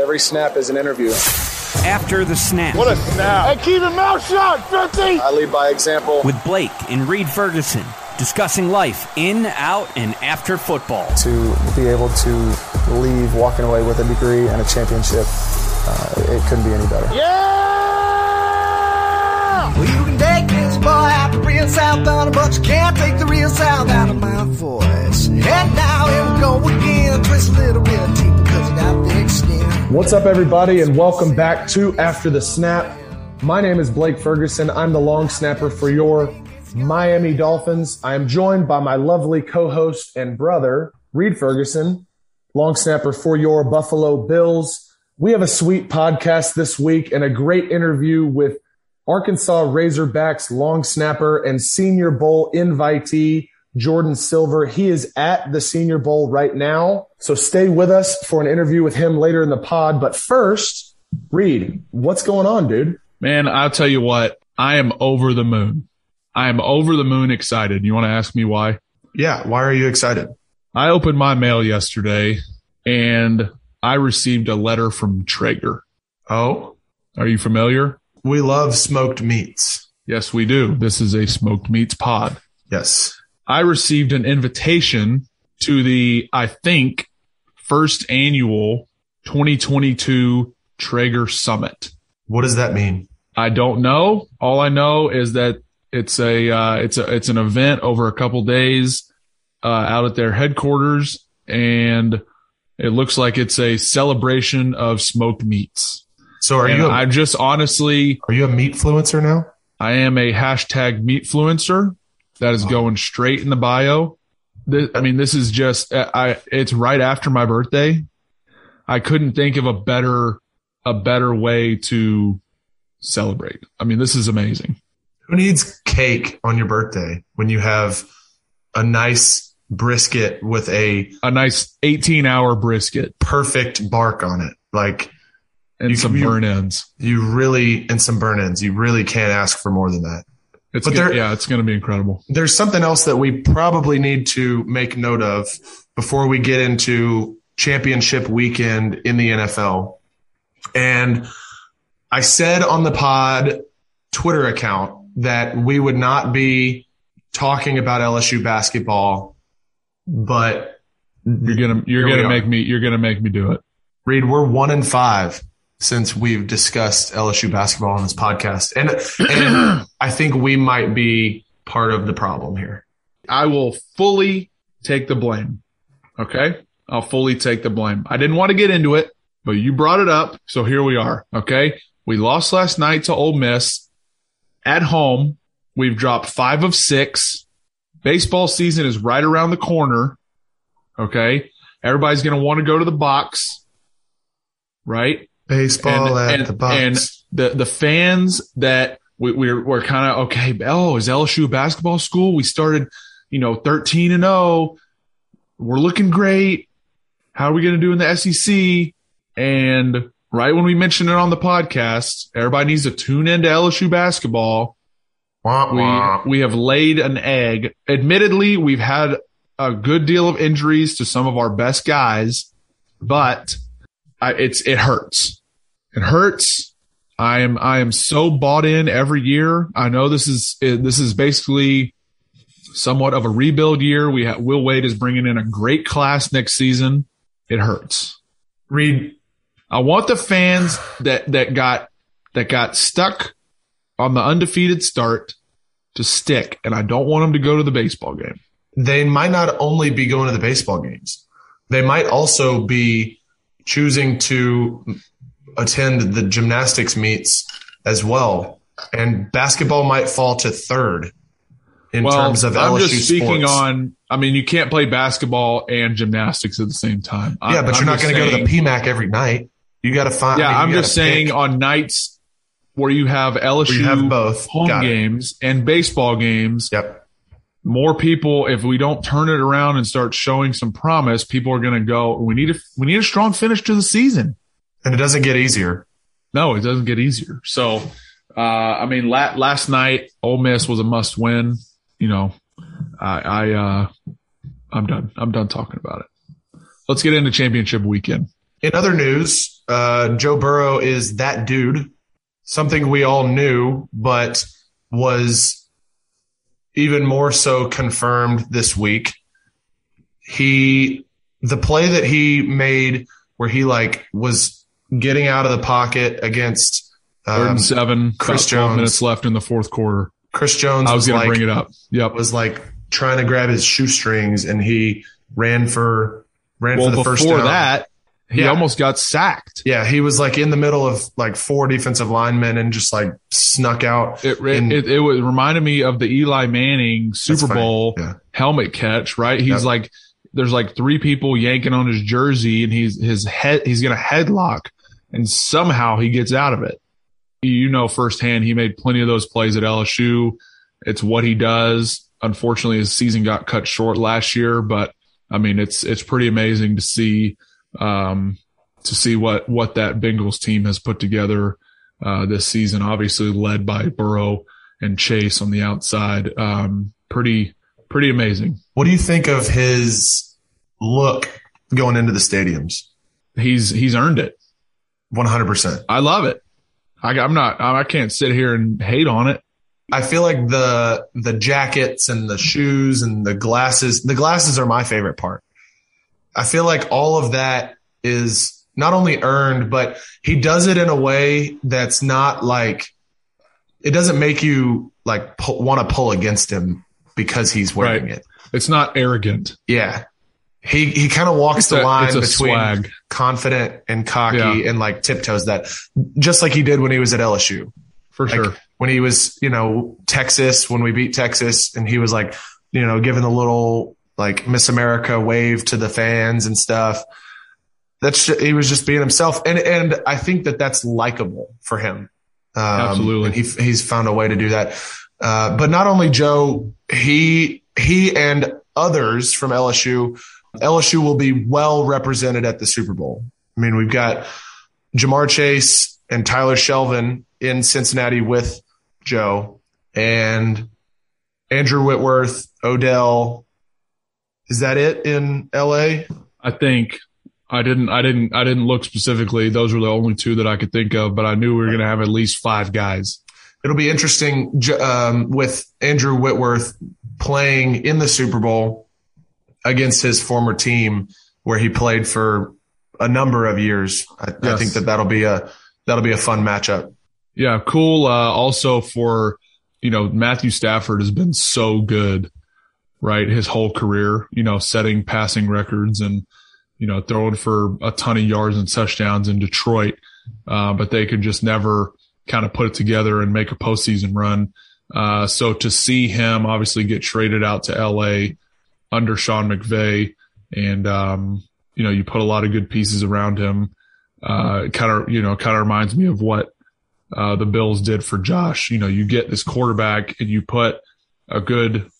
Every snap is an interview. After the snap. What a snap. Hey, keep your mouth shut, 50! I lead by example. With Blake and Reed Ferguson discussing life in, out, and after football. To be able to leave walking away with a degree and a championship, uh, it couldn't be any better. Yeah! Well, you can take this boy out the real south on but you can't take the real south out of my voice. And now here we go again, twist a little bit What's up, everybody, and welcome back to After the Snap. My name is Blake Ferguson. I'm the long snapper for your Miami Dolphins. I am joined by my lovely co-host and brother, Reed Ferguson, long snapper for your Buffalo Bills. We have a sweet podcast this week and a great interview with Arkansas Razorbacks long snapper and Senior Bowl invitee, Jordan Silver. He is at the Senior Bowl right now. So stay with us for an interview with him later in the pod. But first, Reed, what's going on, dude? Man, I'll tell you what, I am over the moon. I am over the moon excited. You want to ask me why? Yeah. Why are you excited? I opened my mail yesterday and I received a letter from Traeger. Oh, Are you familiar? we love smoked meats. Yes, we do. This is a smoked meats pod. Yes. I received an invitation to the, I think, first annual 2022 Traeger Summit. What does that mean? I don't know. All I know is that it's a uh, it's a it's an event over a couple days uh, out at their headquarters, and it looks like it's a celebration of smoked meats. So are And you a, I just honestly, are you a meat influencer now? I am a hashtag meat meatfluencer that is going straight in the bio. This, I mean, this is just uh, I. It's right after my birthday. I couldn't think of a better a better way to celebrate. I mean, this is amazing. Who needs cake on your birthday when you have a nice brisket with a A nice 18 hour brisket perfect bark on it? Like and You- some burn ends. you really and some burn ins. You really can't ask for more than that. It's But there- yeah, it's going to be incredible. There's something else that we probably need to make note of before we get into championship weekend in the NFL. And I said on the pod Twitter account that we would not be talking about LSU basketball, but You're gonna you're gonna make me you're gonna make me do it. Reed, we're one in five since we've discussed LSU basketball on this podcast. And, and I think we might be part of the problem here. I will fully take the blame. Okay, I'll fully take the blame. I didn't want to get into it, but you brought it up, so here we are. Okay, we lost last night to Ole Miss at home. We've dropped five of six. Baseball season is right around the corner. Okay, everybody's going to want to go to the box, right? Baseball and, at and, the and the the fans that we, we're we're kind of okay. Oh, is LSU basketball school? We started, you know, thirteen and zero. We're looking great. How are we going to do in the SEC? And right when we mentioned it on the podcast, everybody needs to tune into LSU basketball. Wah, wah. We we have laid an egg. Admittedly, we've had a good deal of injuries to some of our best guys, but I, it's it hurts. It hurts. I am I am so bought in every year. I know this is this is basically somewhat of a rebuild year. We have Will Wade is bringing in a great class next season. It hurts. Reed, I want the fans that that got that got stuck on the undefeated start to stick, and I don't want them to go to the baseball game. they might not only be going to the baseball games, they might also be choosing to attend the gymnastics meets as well. And basketball might fall to third in terms of I'm LSU just speaking sports. on. I mean, you can't play basketball and gymnastics at the same time. I- yeah, but I'm you're not going to go to the PMAC every night. You got to find. Yeah, I mean, gotta just saying pick. on nights where you have LSU you have both. home Got it. games and baseball games. Yep. More people, if we don't turn it around and start showing some promise, people are going to go. We need a we need a strong finish to the season. And it doesn't get easier. No, it doesn't get easier. So, uh, I mean, la- last night, Ole Miss was a must win. You know, I, I, uh, I'm done. I'm done talking about it. Let's get into championship weekend. In other news, uh, Joe Burrow is that dude, something we all knew, but was even more so confirmed this week. He, the play that he made where he like was getting out of the pocket against Third um, and seven. Chris Jones. minutes left in the fourth quarter. Chris Jones I was was, going to bring it up. Yep. was like trying to grab his shoestrings and he ran for ran Well, for the first before down. that, he Yeah. almost got sacked. Yeah, he was like in the middle of like four defensive linemen and just like snuck out. It, And- it, it, was reminded me of the Eli Manning Super. Bowl Yeah. helmet catch, right? He's Yep. like, there's like three people yanking on his jersey and he's, his head, he's to headlock and somehow he gets out of it. You know, firsthand, he made plenty of those plays at LSU. It's what he does. Unfortunately, his season got cut short last year, but I mean, it's, it's pretty amazing to see, um, to see what, what that Bengals team has put together, uh, this season, obviously led by Burrow and Chase on the outside. Um, pretty, pretty amazing. What do you think of his look going into the stadiums? He's, he's earned it. One hundred percent. I love it. I, I'm not, I can't sit here and hate on it. I feel like the the jackets and the shoes and the glasses. The glasses are my favorite part. I feel like all of that is not only earned, but he does it in a way that's not like it doesn't make you like want to pull against him because he's wearing Right. it. It's not arrogant. Yeah. He he kind of walks It's the a- line between swag. confident and cocky Yeah. and like tiptoes that just like he did when he was at LSU. For Like sure. when he was, you know, Texas, when we beat Texas and he was like, you know, giving the little like Miss America wave to the fans and stuff. That's he was just being himself. And, and I think that that's likable for him. Um, Absolutely. And he, he's found a way to do that. Uh, but not only Joe, he, he and others from LSU, LSU will be well represented at the Super Bowl. I mean, we've got Ja'Marr Chase and Tyler Shelvin in Cincinnati with Joe and Andrew Whitworth, Odell. Is that it in LA? I think I didn't, I didn't, I didn't look specifically. Those were the only two that I could think of, but I knew we were going to have at least five guys. It'll be interesting um, with Andrew Whitworth playing in the Super Bowl against his former team where he played for a number of years. I, I think that that'll be a that'll be a fun matchup. Yeah. Cool. Uh, also for, you know, Matthew Stafford has been so good, right? His whole career, you know, setting passing records and, you know, throwing for a ton of yards and touchdowns in Detroit. Uh, but they could just never kind of put it together and make a postseason run. Uh, so to see him obviously get traded out to LA under Sean McVay and, um, you know, you put a lot of good pieces around him. Uh, kind of, you know, kind of reminds me of what, uh, the Bills did for Josh. You know, you get this quarterback and you put a good,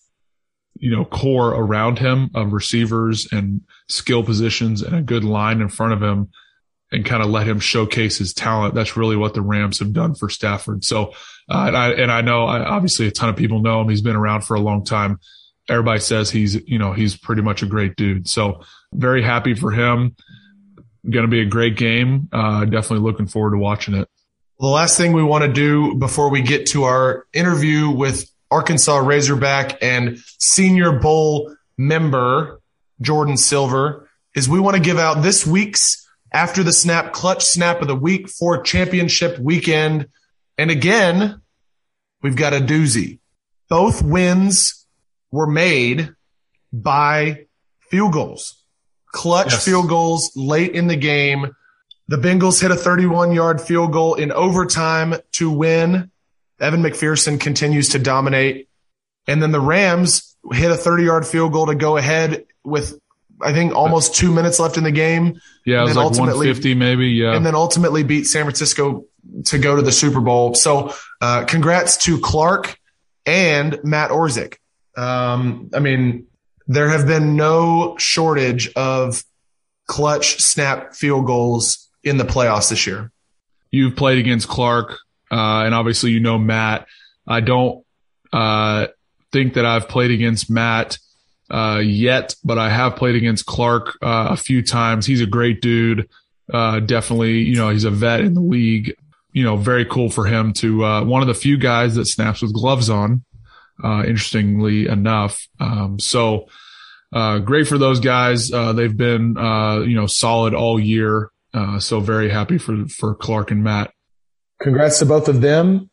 you know, core around him of receivers and skill positions and a good line in front of him and kind of let him showcase his talent. That's really what the Rams have done for Stafford. So, uh, and I, and I know I, obviously a ton of people know him. He's been around for a long time. Everybody says he's, you know, he's pretty much a great dude. So very happy for him. Going to be a great game. Uh, definitely looking forward to watching it. The last thing we want to do before we get to our interview with Arkansas Razorback and Senior Bowl member Jordan Silver is we want to give out this week's after the snap clutch snap of the week for championship weekend. And again, we've got a doozy. Both wins were made by field goals, clutch Yes. field goals late in the game. The Bengals hit a 31 yard field goal in overtime to win. Evan McPherson continues to dominate. And then the Rams hit a 30 yard field goal to go ahead with, I think, almost two minutes left in the game. Yeah, it was like ultimately- 150 maybe. Yeah. And then ultimately beat San Francisco to go to the Super Bowl. So, uh, congrats to Clark and Matt Orzech. Um, I mean, there have been no shortage of clutch snap field goals in the playoffs this year. You've played against Clark, uh, and obviously you know Matt. I don't uh, think that I've played against Matt uh, yet, but I have played against Clark uh, a few times. He's a great dude, uh, definitely, you know, he's a vet in the league. You know, very cool for him to uh, one of the few guys that snaps with gloves on. Uh, interestingly enough, um, so uh, great for those guys. Uh, they've been uh, you know solid all year. so very happy for for Clark and Matt. Congrats to both of them.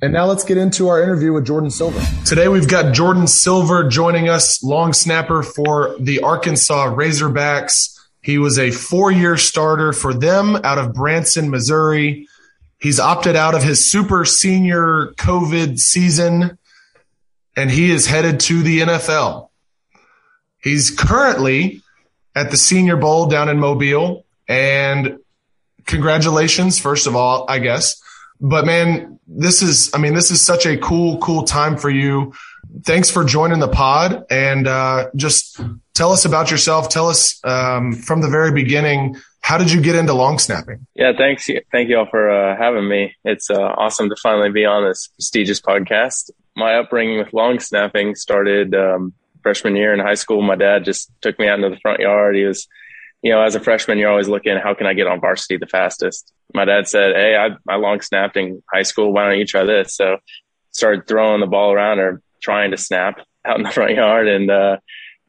And now let's get into our interview with Jordan Silver. Today we've got Jordan Silver joining us, long snapper for the Arkansas Razorbacks. He was a four year starter for them out of Branson, Missouri. He's opted out of his super senior COVID season and he is headed to the NFL. He's currently at the Senior Bowl down in Mobile. And congratulations, first of all, I guess. But man, this is, I mean, this is such a cool, cool time for you. Thanks for joining the pod and uh, just tell us about yourself. Tell us um, from the very beginning, how did you get into long snapping? Yeah, thanks. Thank you all for uh, having me. It's uh, awesome to finally be on this prestigious podcast. My upbringing with long snapping started um, freshman year in high school. My dad just took me out into the front yard. He was you know, as a freshman, you're always looking, how can I get on varsity the fastest? My dad said, Hey, I, I long snapped in high school. Why don't you try this? So started throwing the ball around or trying to snap out in the front yard and, uh,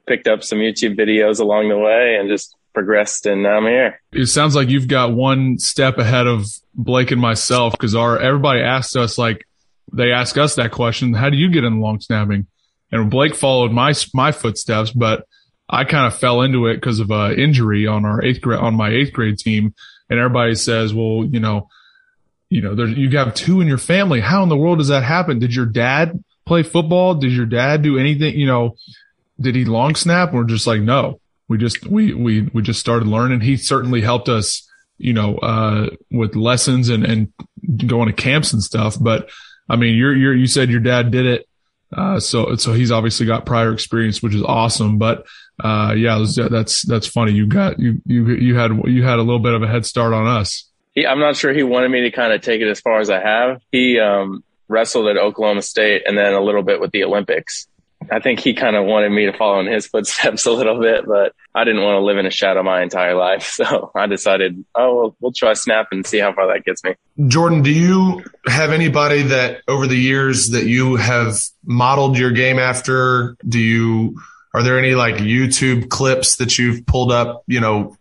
picked up some YouTube videos along the way and just progressed and now I'm here. It sounds like you've got one step ahead of Blake and myself because our, everybody asked us like, they ask us that question. How do you get in long snapping? And Blake followed my, my footsteps, but I kind of fell into it because of a injury on our eighth grade, on my eighth grade team. And everybody says, well, you know, you know, there's, you have two in your family. How in the world does that happen? Did your dad play football? Did your dad do anything? You know, did he long snap? We're just like, no, we just, we, we, we just started learning. He certainly helped us, you know, uh, with lessons and, and going to camps and stuff. But I mean, you're, you're, you said your dad did it. Uh, so, so he's obviously got prior experience, which is awesome. But uh, yeah, that's that's funny. You got you you you had you had a little bit of a head start on us. He, I'm not sure he wanted me to kind of take it as far as I have. He um, wrestled at Oklahoma State and then a little bit with the Olympics. I think he kind of wanted me to follow in his footsteps a little bit, but I didn't want to live in a shadow my entire life. So I decided, oh, well, try snap and see how far that gets me. Jordan, do you have anybody that over the years that you have modeled your game after? Do you are there any like YouTube clips that you've pulled up, you know,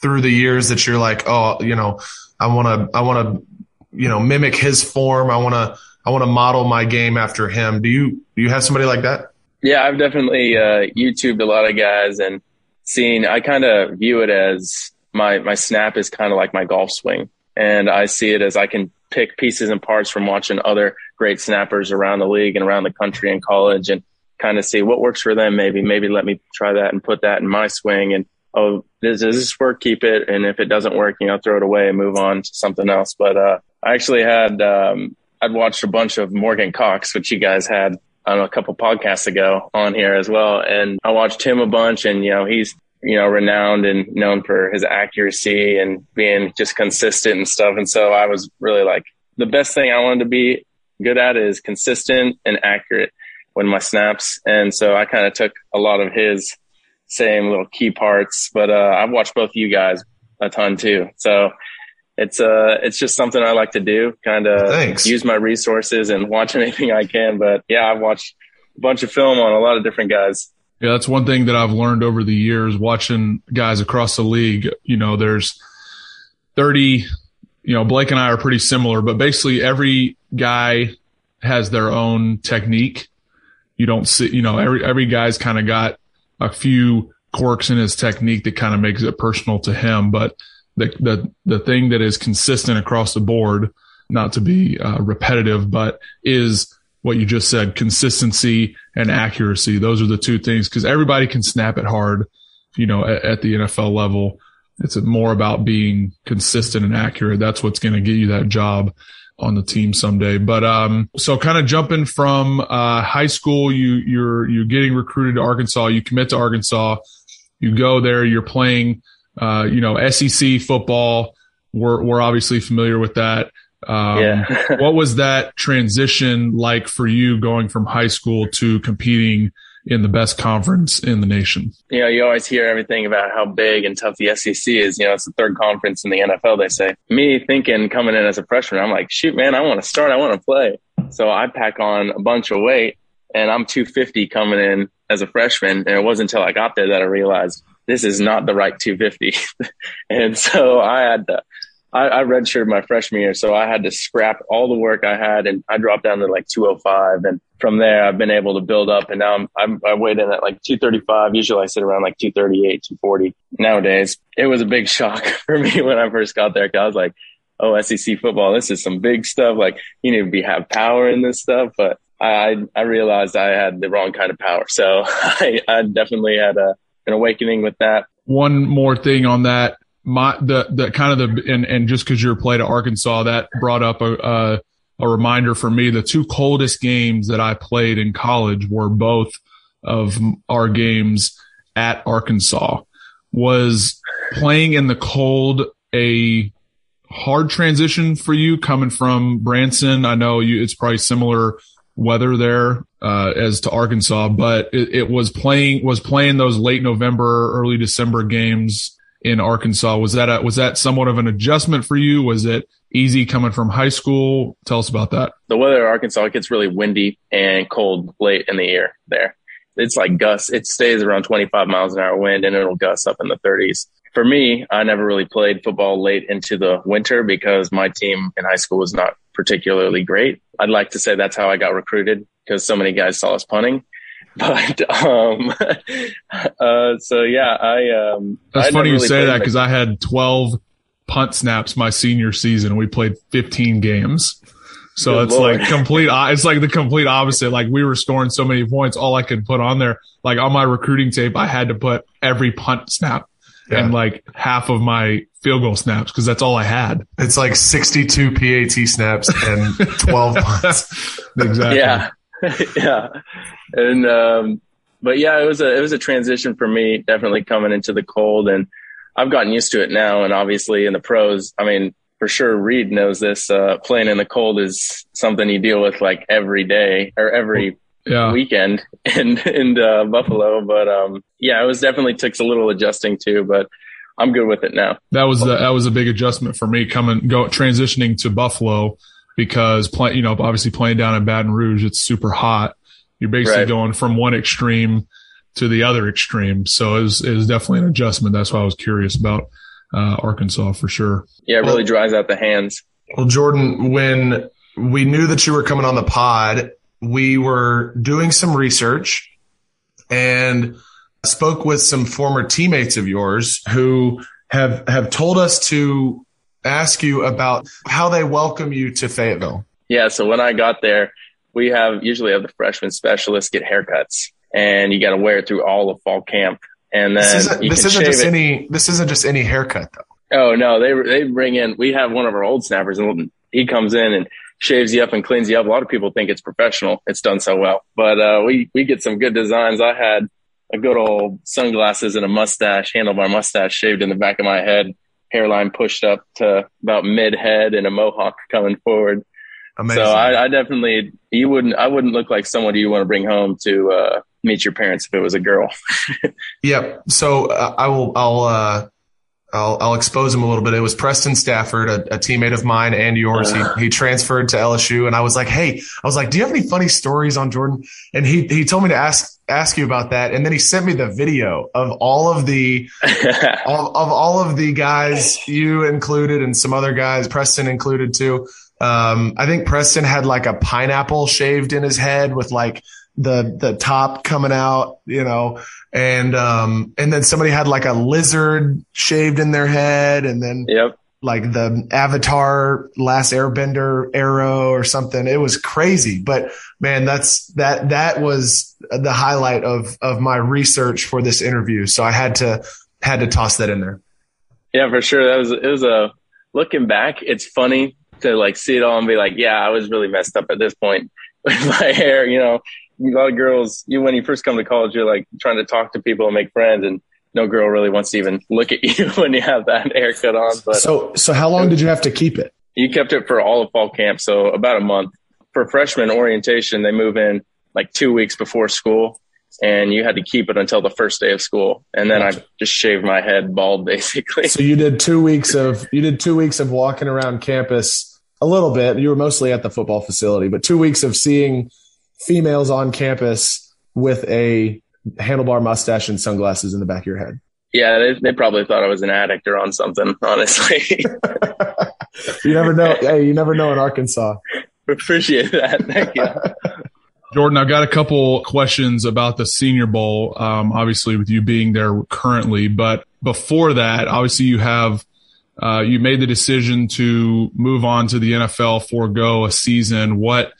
through the years that you're like, oh, you know, I want to, I want to, you know, mimic his form. I want to, I want to model my game after him. Do you, do you have somebody like that? Yeah, I've definitely uh, YouTubed a lot of guys and seen. I kind of view it as my my snap is kind of like my golf swing, and I see it as I can pick pieces and parts from watching other great snappers around the league and around the country and college, and kind of see what works for them. Maybe, maybe let me try that and put that in my swing. And oh, does, does this work? Keep it. And if it doesn't work, you know, throw it away and move on to something else. But uh, I actually had um, I'd watched a bunch of Morgan Cox, which you guys had on a couple podcasts ago on here as well, and I watched him a bunch. And you know, he's you know renowned and known for his accuracy and being just consistent and stuff. And so I was really like the best thing I wanted to be good at is consistent and accurate when my snaps. And so I kind of took a lot of his same little key parts, but, uh, I've watched both you guys a ton too. So it's, uh, it's just something I like to do, kind of use my resources and watch anything I can. But yeah, I've watched a bunch of film on a lot of different guys. Yeah, that's one thing that I've learned over the years watching guys across the league. You know, there's 30, you know, Blake and I are pretty similar, but basically every guy has their own technique you don't see, you know, every, every guy's kind of got a few quirks in his technique that kind of makes it personal to him. But the, the, the thing that is consistent across the board, not to be uh, repetitive, but is what you just said, consistency and accuracy. Those are the two things because everybody can snap it hard, you know, at, at the NFL level. It's more about being consistent and accurate. That's what's going to get you that job on the team someday. But um, so kind of jumping from uh, high school, you you're you're getting recruited to Arkansas. You commit to Arkansas. You go there. You're playing, uh, you know, SEC football. We're we're obviously familiar with that. Um, yeah. what was that transition like for you going from high school to competing in the best conference in the nation. You know, you always hear everything about how big and tough the SEC is. You know, it's the third conference in the NFL, they say. Me thinking coming in as a freshman, I'm like, shoot, man, I want to start. I want to play. So I pack on a bunch of weight and I'm 250 coming in as a freshman. And it wasn't until I got there that I realized this is not the right 250. and so I had to, I, I redshirted my freshman year. So I had to scrap all the work I had and I dropped down to like 205. And from there, I've been able to build up and now I'm, I'm I weighed in at like 235. Usually I sit around like 238, 240 nowadays. It was a big shock for me when I first got there. Cause I was like, oh, SEC football, this is some big stuff. Like you need to be have power in this stuff. But I, I realized I had the wrong kind of power. So I, I definitely had a, an awakening with that. One more thing on that, my the the kind of the and and just because you're played at Arkansas, that brought up a, a a reminder for me. The two coldest games that I played in college were both of our games at Arkansas. Was playing in the cold a hard transition for you coming from Branson? I know you, it's probably similar weather there uh, as to Arkansas, but it, it, was playing was playing those late November, early December games in Arkansas. Was that a, was that somewhat of an adjustment for you? Was it easy coming from high school? Tell us about that. The weather in Arkansas gets really windy and cold late in the year there. It's like gusts. It stays around 25 miles an hour wind and it'll gust up in the 30s. For me, I never really played football late into the winter because my team in high school was not particularly great. I'd like to say that's how I got recruited because so many guys saw us punting. But um, uh, so yeah, I um, that's I funny you really say that because I had 12 punt snaps my senior season. We played 15 games. So Good it's Lord. like complete, it's like the complete opposite. Like we were scoring so many points, all I could put on there, like on my recruiting tape, I had to put every punt snap Yeah. and like half of my field goal snaps because that's all I had. It's like 62 PAT snaps and 12 punts. Exactly. Yeah, yeah, and um, but yeah, it was a it was a transition for me, definitely coming into the cold, and I've gotten used to it now. And obviously, in the pros, I mean, for sure, Reed knows this. Uh, playing in the cold is something you deal with like every day or every Yeah. weekend in in uh, Buffalo. But um, yeah, it was definitely took a little adjusting too, but I'm good with it now. that was the, that was a big adjustment for me coming go transitioning to Buffalo because play you know obviously playing down in Baton Rouge it's super hot. You're basically Right. going from one extreme to the other extreme. So it was it was definitely an adjustment. That's why I was curious about uh, Arkansas for sure. Yeah, it really dries out the hands. Well, Jordan, when we knew that you were coming on the pod, we were doing some research and spoke with some former teammates of yours who have have told us to ask you about how they welcome you to Fayetteville. Yeah, so when I got there, we have usually have the freshman specialists get haircuts, and you got to wear it through all of fall camp, and then This isn't this isn't just it. any this isn't just any haircut though. Oh no, they they bring in. We have one of our old snappers, and he comes in and shaves you up and cleans you up. A lot of people think it's professional. It's done so well, but uh, we we get some good designs. I had a good old sunglasses and a mustache, handlebar mustache shaved in the back of my head, hairline pushed up to about mid head, and a mohawk coming forward. Amazing. So I, I definitely you wouldn't I wouldn't look like someone you want to bring home to uh, meet your parents if it was a girl. Yep. So uh, I will. I'll. Uh, I'll, I'll expose him a little bit. It was Preston Stafford, a, a teammate of mine and yours. He, he transferred to LSU, and I was like, "Hey, I was like, do you have any funny stories on Jordan?" And he he told me to ask ask you about that, and then he sent me the video of all of the all, of all of the guys, you included, and some other guys, Preston included too. Um, I think Preston had like a pineapple shaved in his head with like the the top coming out, you know, and um, and then somebody had like a lizard shaved in their head, and then yep. Like the Avatar Last Airbender arrow or something. It was crazy, but man, that's that that was the highlight of of my research for this interview. So I had to had to toss that in there. Yeah, for sure. That was it was a looking back, it's funny to like see it all and be like, yeah, I was really messed up at this point with my hair, you know. A lot of girls, you when you first come to college, you're like trying to talk to people and make friends and no girl really wants to even look at you when you have that haircut on. But So, so how long did you have to keep it? you kept it for all of fall camp, so about a month. For freshman orientation, they move in like two weeks before school. and you had to keep it until the first day of school. And then I just shaved my head bald basically. So you did two weeks of you did two weeks of walking around campus a little bit. You were mostly at the football facility, but two weeks of seeing females on campus with a handlebar mustache and sunglasses in the back of your head. Yeah, they, they probably thought I was an addict or on something, honestly. you never know. Hey, you never know in Arkansas. Appreciate that. Thank you. Jordan, I've got a couple questions about the Senior Bowl. Um, obviously, with you being there currently, but before that, obviously you have uh, you made the decision to move on to the NFL, forego a season. What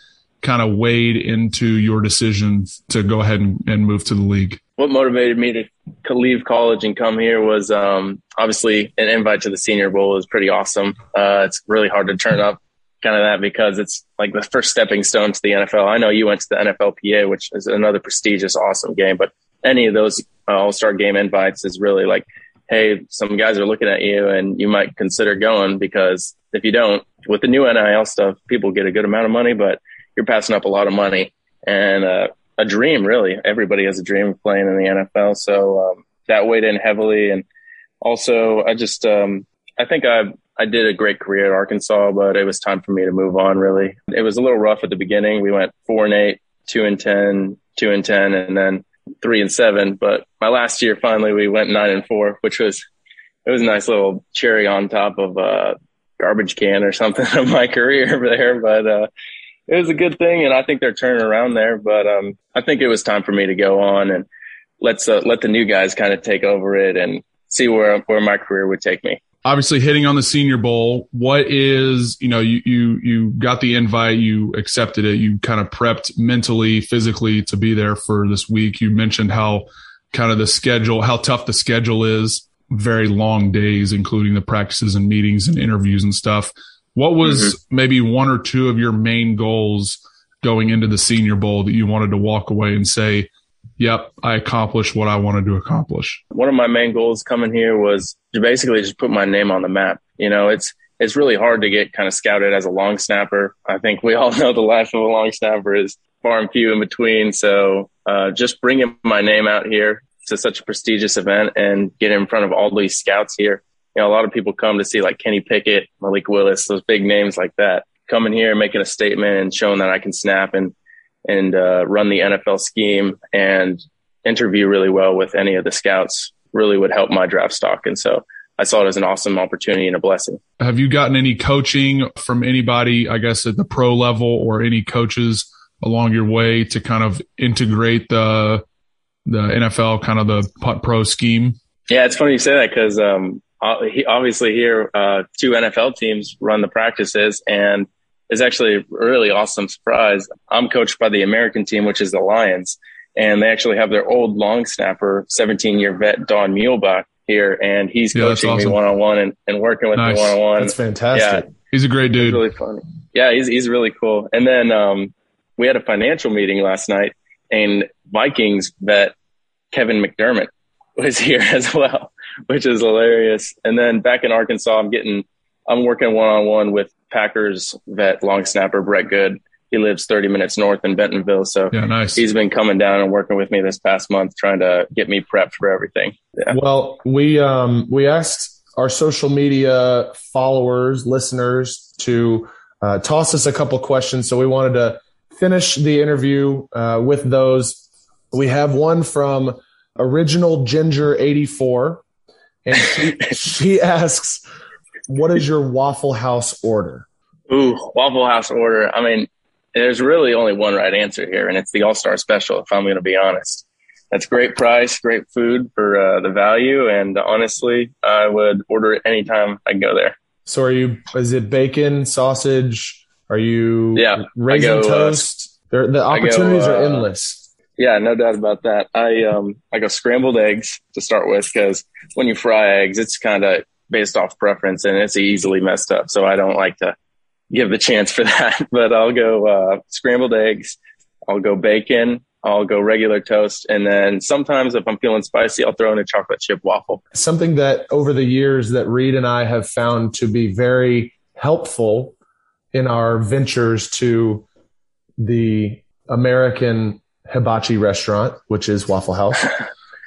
kind of weighed into your decision to go ahead and, and move to the league? What motivated me to leave college and come here was um, obviously an invite to the Senior Bowl is pretty awesome. Uh, it's really hard to turn up kind of that because it's like the first stepping stone to the NFL. I know you went to the NFLPA, which is another prestigious, awesome game, but any of those uh, All Star game invites is really like, hey, some guys are looking at you and you might consider going because if you don't, with the new NIL stuff, people get a good amount of money, but you're passing up a lot of money and uh, a dream. Really, everybody has a dream of playing in the NFL. So um, that weighed in heavily, and also I just um, I think I I did a great career at Arkansas, but it was time for me to move on. Really, it was a little rough at the beginning. We went four and eight, two and ten, two and ten, and then three and seven. But my last year, finally, we went nine and four, which was it was a nice little cherry on top of a garbage can or something of my career there. But uh, it was a good thing, and I think they're turning around there. But um, I think it was time for me to go on and let's uh, let the new guys kind of take over it and see where where my career would take me. Obviously, hitting on the Senior Bowl. What is you know you you you got the invite, you accepted it, you kind of prepped mentally, physically to be there for this week. You mentioned how kind of the schedule, how tough the schedule is. Very long days, including the practices and meetings and interviews and stuff. What was mm-hmm. maybe one or two of your main goals going into the Senior Bowl that you wanted to walk away and say, yep, I accomplished what I wanted to accomplish? One of my main goals coming here was to basically just put my name on the map. You know, it's, it's really hard to get kind of scouted as a long snapper. I think we all know the life of a long snapper is far and few in between. So, uh, just bringing my name out here to such a prestigious event and get in front of all these scouts here you know, a lot of people come to see like Kenny Pickett, Malik Willis, those big names like that. Coming here, making a statement and showing that I can snap and and uh, run the NFL scheme and interview really well with any of the scouts really would help my draft stock. And so I saw it as an awesome opportunity and a blessing. Have you gotten any coaching from anybody, I guess, at the pro level or any coaches along your way to kind of integrate the the NFL kind of the putt pro scheme? Yeah, it's funny you say that because um, obviously here, uh, two NFL teams run the practices and it's actually a really awesome surprise. I'm coached by the American team, which is the Lions, and they actually have their old long snapper, 17 year vet, Don Muhlbach here, and he's yeah, coaching awesome. me one on one and working with nice. me one on one. That's fantastic. Yeah, he's a great dude. He's really funny. Yeah, he's, he's really cool. And then, um, we had a financial meeting last night and Vikings vet Kevin McDermott was here as well which is hilarious. And then back in Arkansas, I'm getting, I'm working one on one with Packers vet long snapper Brett Goode. He lives 30 minutes north in Bentonville. So yeah, nice. he's been coming down and working with me this past month, trying to get me prepped for everything. Yeah. Well, we, um, we asked our social media followers, listeners to uh, toss us a couple questions. So we wanted to finish the interview uh, with those. We have one from original ginger 84 and she, she asks, "What is your Waffle House order?" Ooh, Waffle House order. I mean, there's really only one right answer here, and it's the All Star Special. If I'm going to be honest, that's great price, great food for uh, the value, and honestly, I would order it anytime I go there. So, are you? Is it bacon, sausage? Are you? Yeah, raisin go, uh, toast. Uh, the opportunities go, uh, are endless. Yeah, no doubt about that. I um I go scrambled eggs to start with because when you fry eggs, it's kind of based off preference and it's easily messed up. So I don't like to give the chance for that. But I'll go uh, scrambled eggs. I'll go bacon. I'll go regular toast. And then sometimes if I'm feeling spicy, I'll throw in a chocolate chip waffle. Something that over the years that Reed and I have found to be very helpful in our ventures to the American hibachi restaurant, which is Waffle House.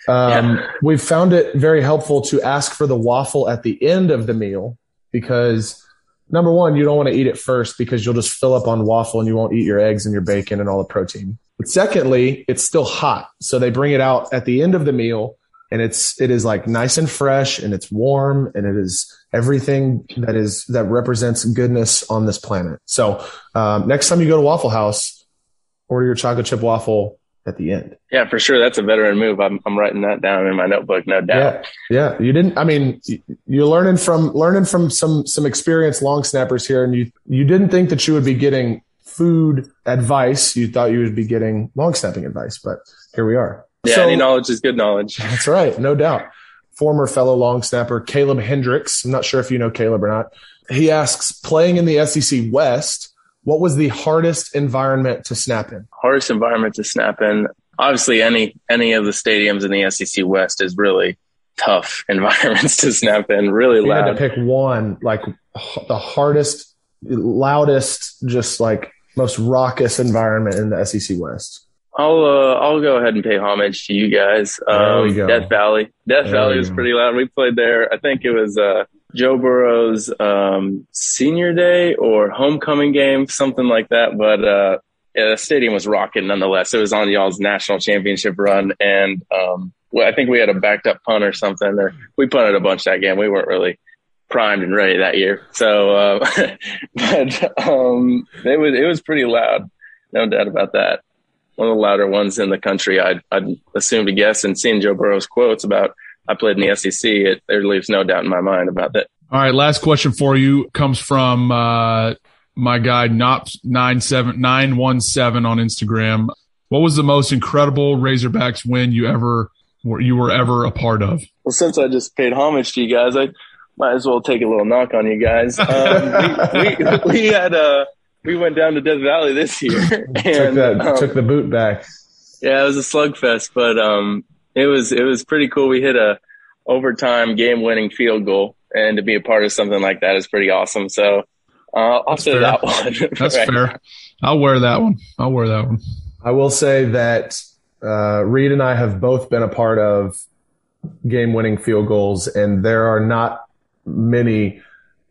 Um, yeah. We've found it very helpful to ask for the waffle at the end of the meal because number one, you don't want to eat it first because you'll just fill up on waffle and you won't eat your eggs and your bacon and all the protein. But secondly, it's still hot. So they bring it out at the end of the meal and it's, it is like nice and fresh and it's warm and it is everything that is, that represents goodness on this planet. So, um, next time you go to Waffle House, order your chocolate chip waffle at the end. Yeah, for sure. That's a veteran move. I'm, I'm writing that down in my notebook, no doubt. Yeah, yeah. You didn't. I mean, you're learning from learning from some some experienced long snappers here, and you you didn't think that you would be getting food advice. You thought you would be getting long snapping advice, but here we are. Yeah, so, any knowledge is good knowledge. That's right, no doubt. Former fellow long snapper Caleb Hendricks. I'm not sure if you know Caleb or not. He asks, playing in the SEC West what was the hardest environment to snap in? Hardest environment to snap in. Obviously, any any of the stadiums in the SEC West is really tough environments to snap in. Really you loud. Had to pick one, like the hardest, loudest, just like most raucous environment in the SEC West. I'll uh, I'll go ahead and pay homage to you guys. Um, Death Valley. Death there Valley was pretty loud. We played there. I think it was uh, Joe Burrow's um, senior day or homecoming game, something like that. But uh, yeah, the stadium was rocking nonetheless. It was on y'all's national championship run, and um, well, I think we had a backed up punt or something. Or we punted a bunch that game. We weren't really primed and ready that year. So, uh, but um, it was it was pretty loud, no doubt about that. One of the louder ones in the country, I'd, I'd assume to guess. And seeing Joe Burrow's quotes about I played in the SEC, it, there leaves no doubt in my mind about that. All right, last question for you comes from uh, my guy Nops nine seven nine one seven on Instagram. What was the most incredible Razorbacks win you ever were you were ever a part of? Well, since I just paid homage to you guys, I might as well take a little knock on you guys. Um, we, we, we, had uh, we went down to Death Valley this year and took, that, um, took the boot back. Yeah, it was a slugfest, but um, it was it was pretty cool. We hit a overtime game winning field goal, and to be a part of something like that is pretty awesome. So uh, I'll That's say fair. that one. That's right. fair. I'll wear that one. I'll wear that one. I will say that uh, Reed and I have both been a part of game winning field goals, and there are not many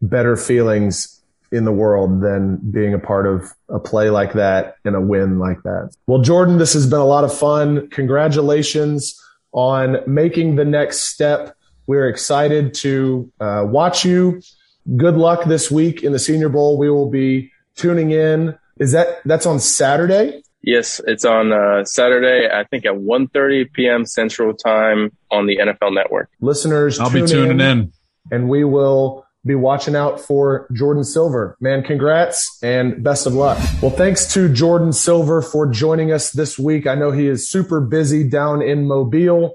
better feelings in the world than being a part of a play like that and a win like that. Well, Jordan, this has been a lot of fun. Congratulations on making the next step. We're excited to uh, watch you. Good luck this week in the Senior Bowl. We will be tuning in. Is that that's on Saturday? Yes, it's on uh, Saturday. I think at 1.30 p.m. Central Time on the NFL Network. Listeners, I'll be tuning in, in, and we will be watching out for Jordan Silver. Man, congrats and best of luck. Well, thanks to Jordan Silver for joining us this week. I know he is super busy down in Mobile.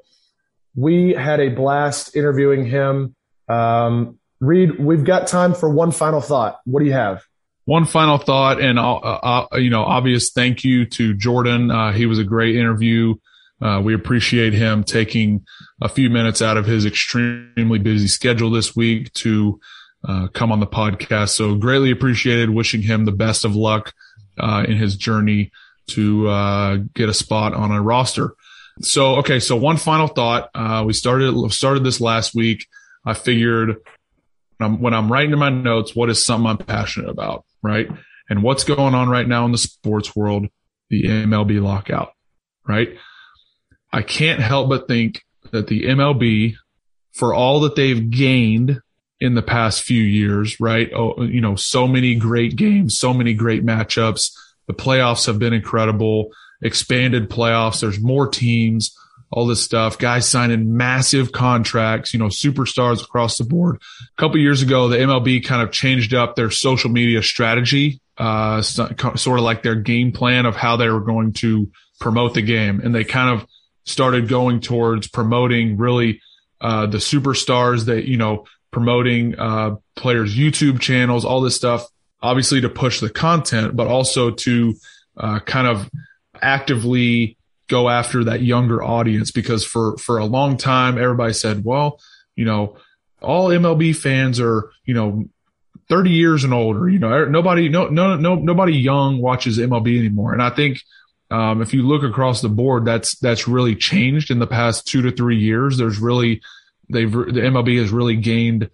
We had a blast interviewing him. Um, Reed, we've got time for one final thought. What do you have? One final thought, and uh, uh, you know, obvious thank you to Jordan. Uh, he was a great interview. Uh, we appreciate him taking a few minutes out of his extremely busy schedule this week to uh, come on the podcast. So greatly appreciated. Wishing him the best of luck uh, in his journey to uh, get a spot on a roster. So okay, so one final thought. Uh, we started started this last week. I figured when I'm, when I'm writing in my notes, what is something I'm passionate about, right? And what's going on right now in the sports world? The MLB lockout, right? I can't help but think that the MLB, for all that they've gained in the past few years, right? Oh, you know, so many great games, so many great matchups. The playoffs have been incredible, expanded playoffs. There's more teams, all this stuff. Guys signing massive contracts, you know, superstars across the board. A couple years ago, the MLB kind of changed up their social media strategy, uh, sort of like their game plan of how they were going to promote the game. And they kind of started going towards promoting really, uh, the superstars that, you know, promoting uh, players' YouTube channels, all this stuff, obviously to push the content, but also to uh, kind of actively go after that younger audience. Because for for a long time, everybody said, well, you know, all MLB fans are, you know, 30 years and older. You know, nobody, no, no, no, nobody young watches MLB anymore. And I think um, if you look across the board, that's that's really changed in the past two to three years. There's really they've the MLB has really gained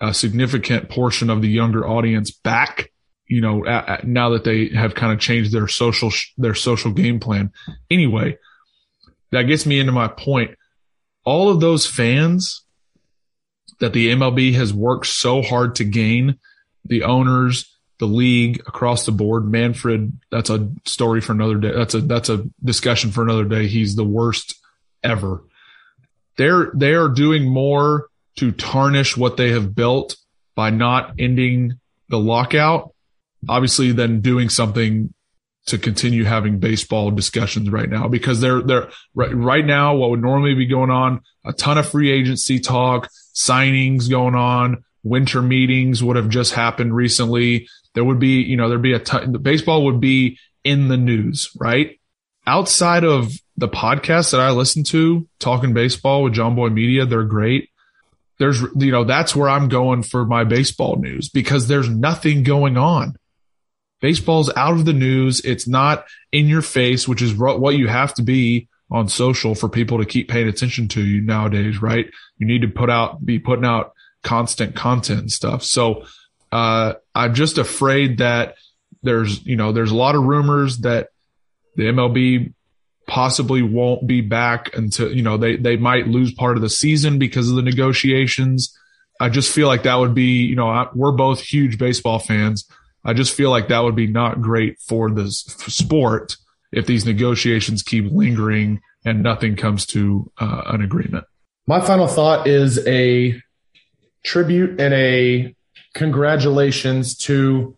a significant portion of the younger audience back. You know, at, at, now that they have kind of changed their social their social game plan. Anyway, that gets me into my point. All of those fans that the MLB has worked so hard to gain, the owners, the league across the board. Manfred, that's a story for another day. That's a that's a discussion for another day. He's the worst ever. They're they are doing more to tarnish what they have built by not ending the lockout, obviously than doing something to continue having baseball discussions right now because they're they're right, right now what would normally be going on a ton of free agency talk signings going on winter meetings would have just happened recently there would be, you know, there'd be a ton, the baseball would be in the news, right? Outside of the podcast that I listen to, Talking Baseball with Jomboy Media, they're great. There's, you know, that's where I'm going for my baseball news because there's nothing going on. Baseball's out of the news. It's not in your face, which is what you have to be on social for people to keep paying attention to you nowadays, right? You need to put out, be putting out constant content and stuff. So, uh, I'm just afraid that there's, you know, there's a lot of rumors that the MLB possibly won't be back until, you know, they, they might lose part of the season because of the negotiations. I just feel like that would be, you know, I, we're both huge baseball fans. I just feel like that would be not great for the sport if these negotiations keep lingering and nothing comes to uh, an agreement. My final thought is a tribute and a congratulations to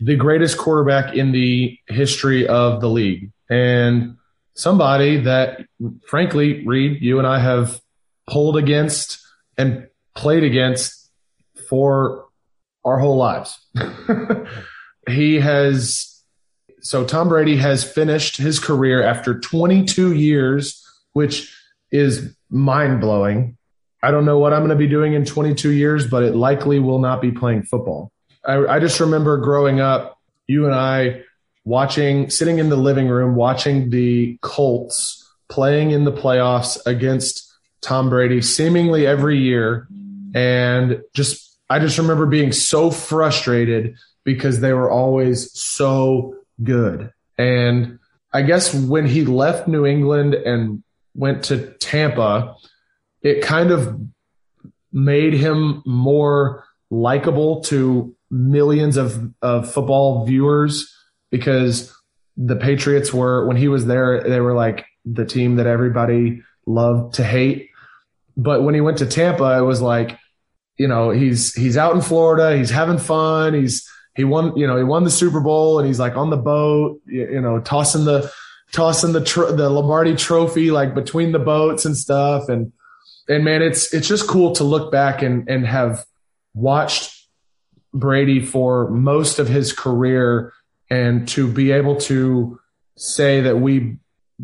the greatest quarterback in the history of the league and somebody that, frankly, Reid, you and I have pulled against and played against for our whole lives. he has, so Tom Brady has finished his career after 22 years, which is mind blowing. I don't know what I'm going to be doing in 22 years, but it likely will not be playing football. I, I just remember growing up, you and I watching, sitting in the living room, watching the Colts playing in the playoffs against Tom Brady seemingly every year. And just, I just remember being so frustrated because they were always so good. And I guess when he left New England and went to Tampa, it kind of made him more likable to millions of, of football viewers because the Patriots were, when he was there, they were like the team that everybody loved to hate. But when he went to Tampa, it was like, you know, he's, he's out in Florida, he's having fun, he's, he won, you know, he won the Super Bowl and he's like on the boat, you, know, tossing the, tossing the, tr- the Lombardi trophy like between the boats and stuff. And, and man, it's it's just cool to look back and and have watched Brady for most of his career and to be able to say that we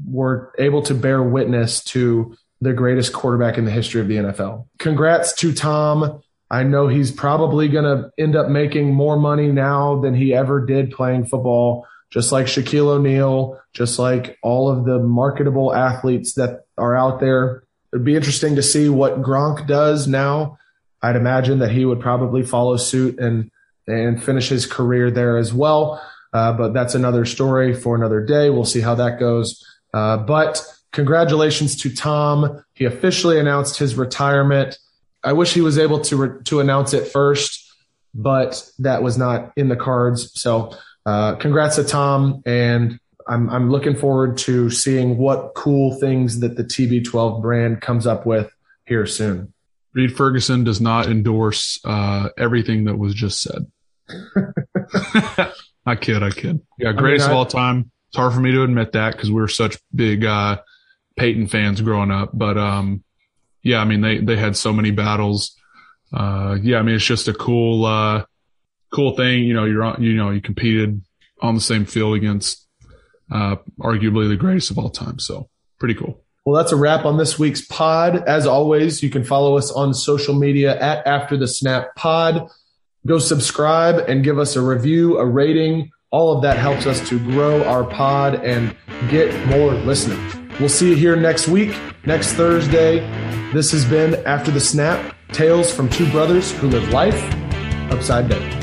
were able to bear witness to the greatest quarterback in the history of the NFL. Congrats to Tom. I know he's probably going to end up making more money now than he ever did playing football, just like Shaquille O'Neal, just like all of the marketable athletes that are out there it'd be interesting to see what Gronk does now. I'd imagine that he would probably follow suit and and finish his career there as well. Uh, but that's another story for another day. We'll see how that goes. Uh, but congratulations to Tom. He officially announced his retirement. I wish he was able to re- to announce it first, but that was not in the cards. So, uh, congrats to Tom, and I'm I'm looking forward to seeing what cool things that the TB12 brand comes up with here soon. Reid Ferguson does not endorse uh, everything that was just said. I kid, I kid. Yeah, greatest I mean, I, of all time. It's hard for me to admit that because we are such big uh, Peyton fans growing up. But um, yeah, I mean they they had so many battles. Uh, yeah, I mean it's just a cool uh, cool thing. You know, you're on, you know you competed on the same field against uh, arguably the greatest of all time. So pretty cool. Well, that's a wrap on this week's pod. As always, you can follow us on social media at After the Snap Pod. Go subscribe and give us a review, a rating All of that helps us to grow our pod and get more listeners. We'll see you here next week, next Thursday. This has been After the Snap Tales from Two Brothers Who Live Life Upside Down.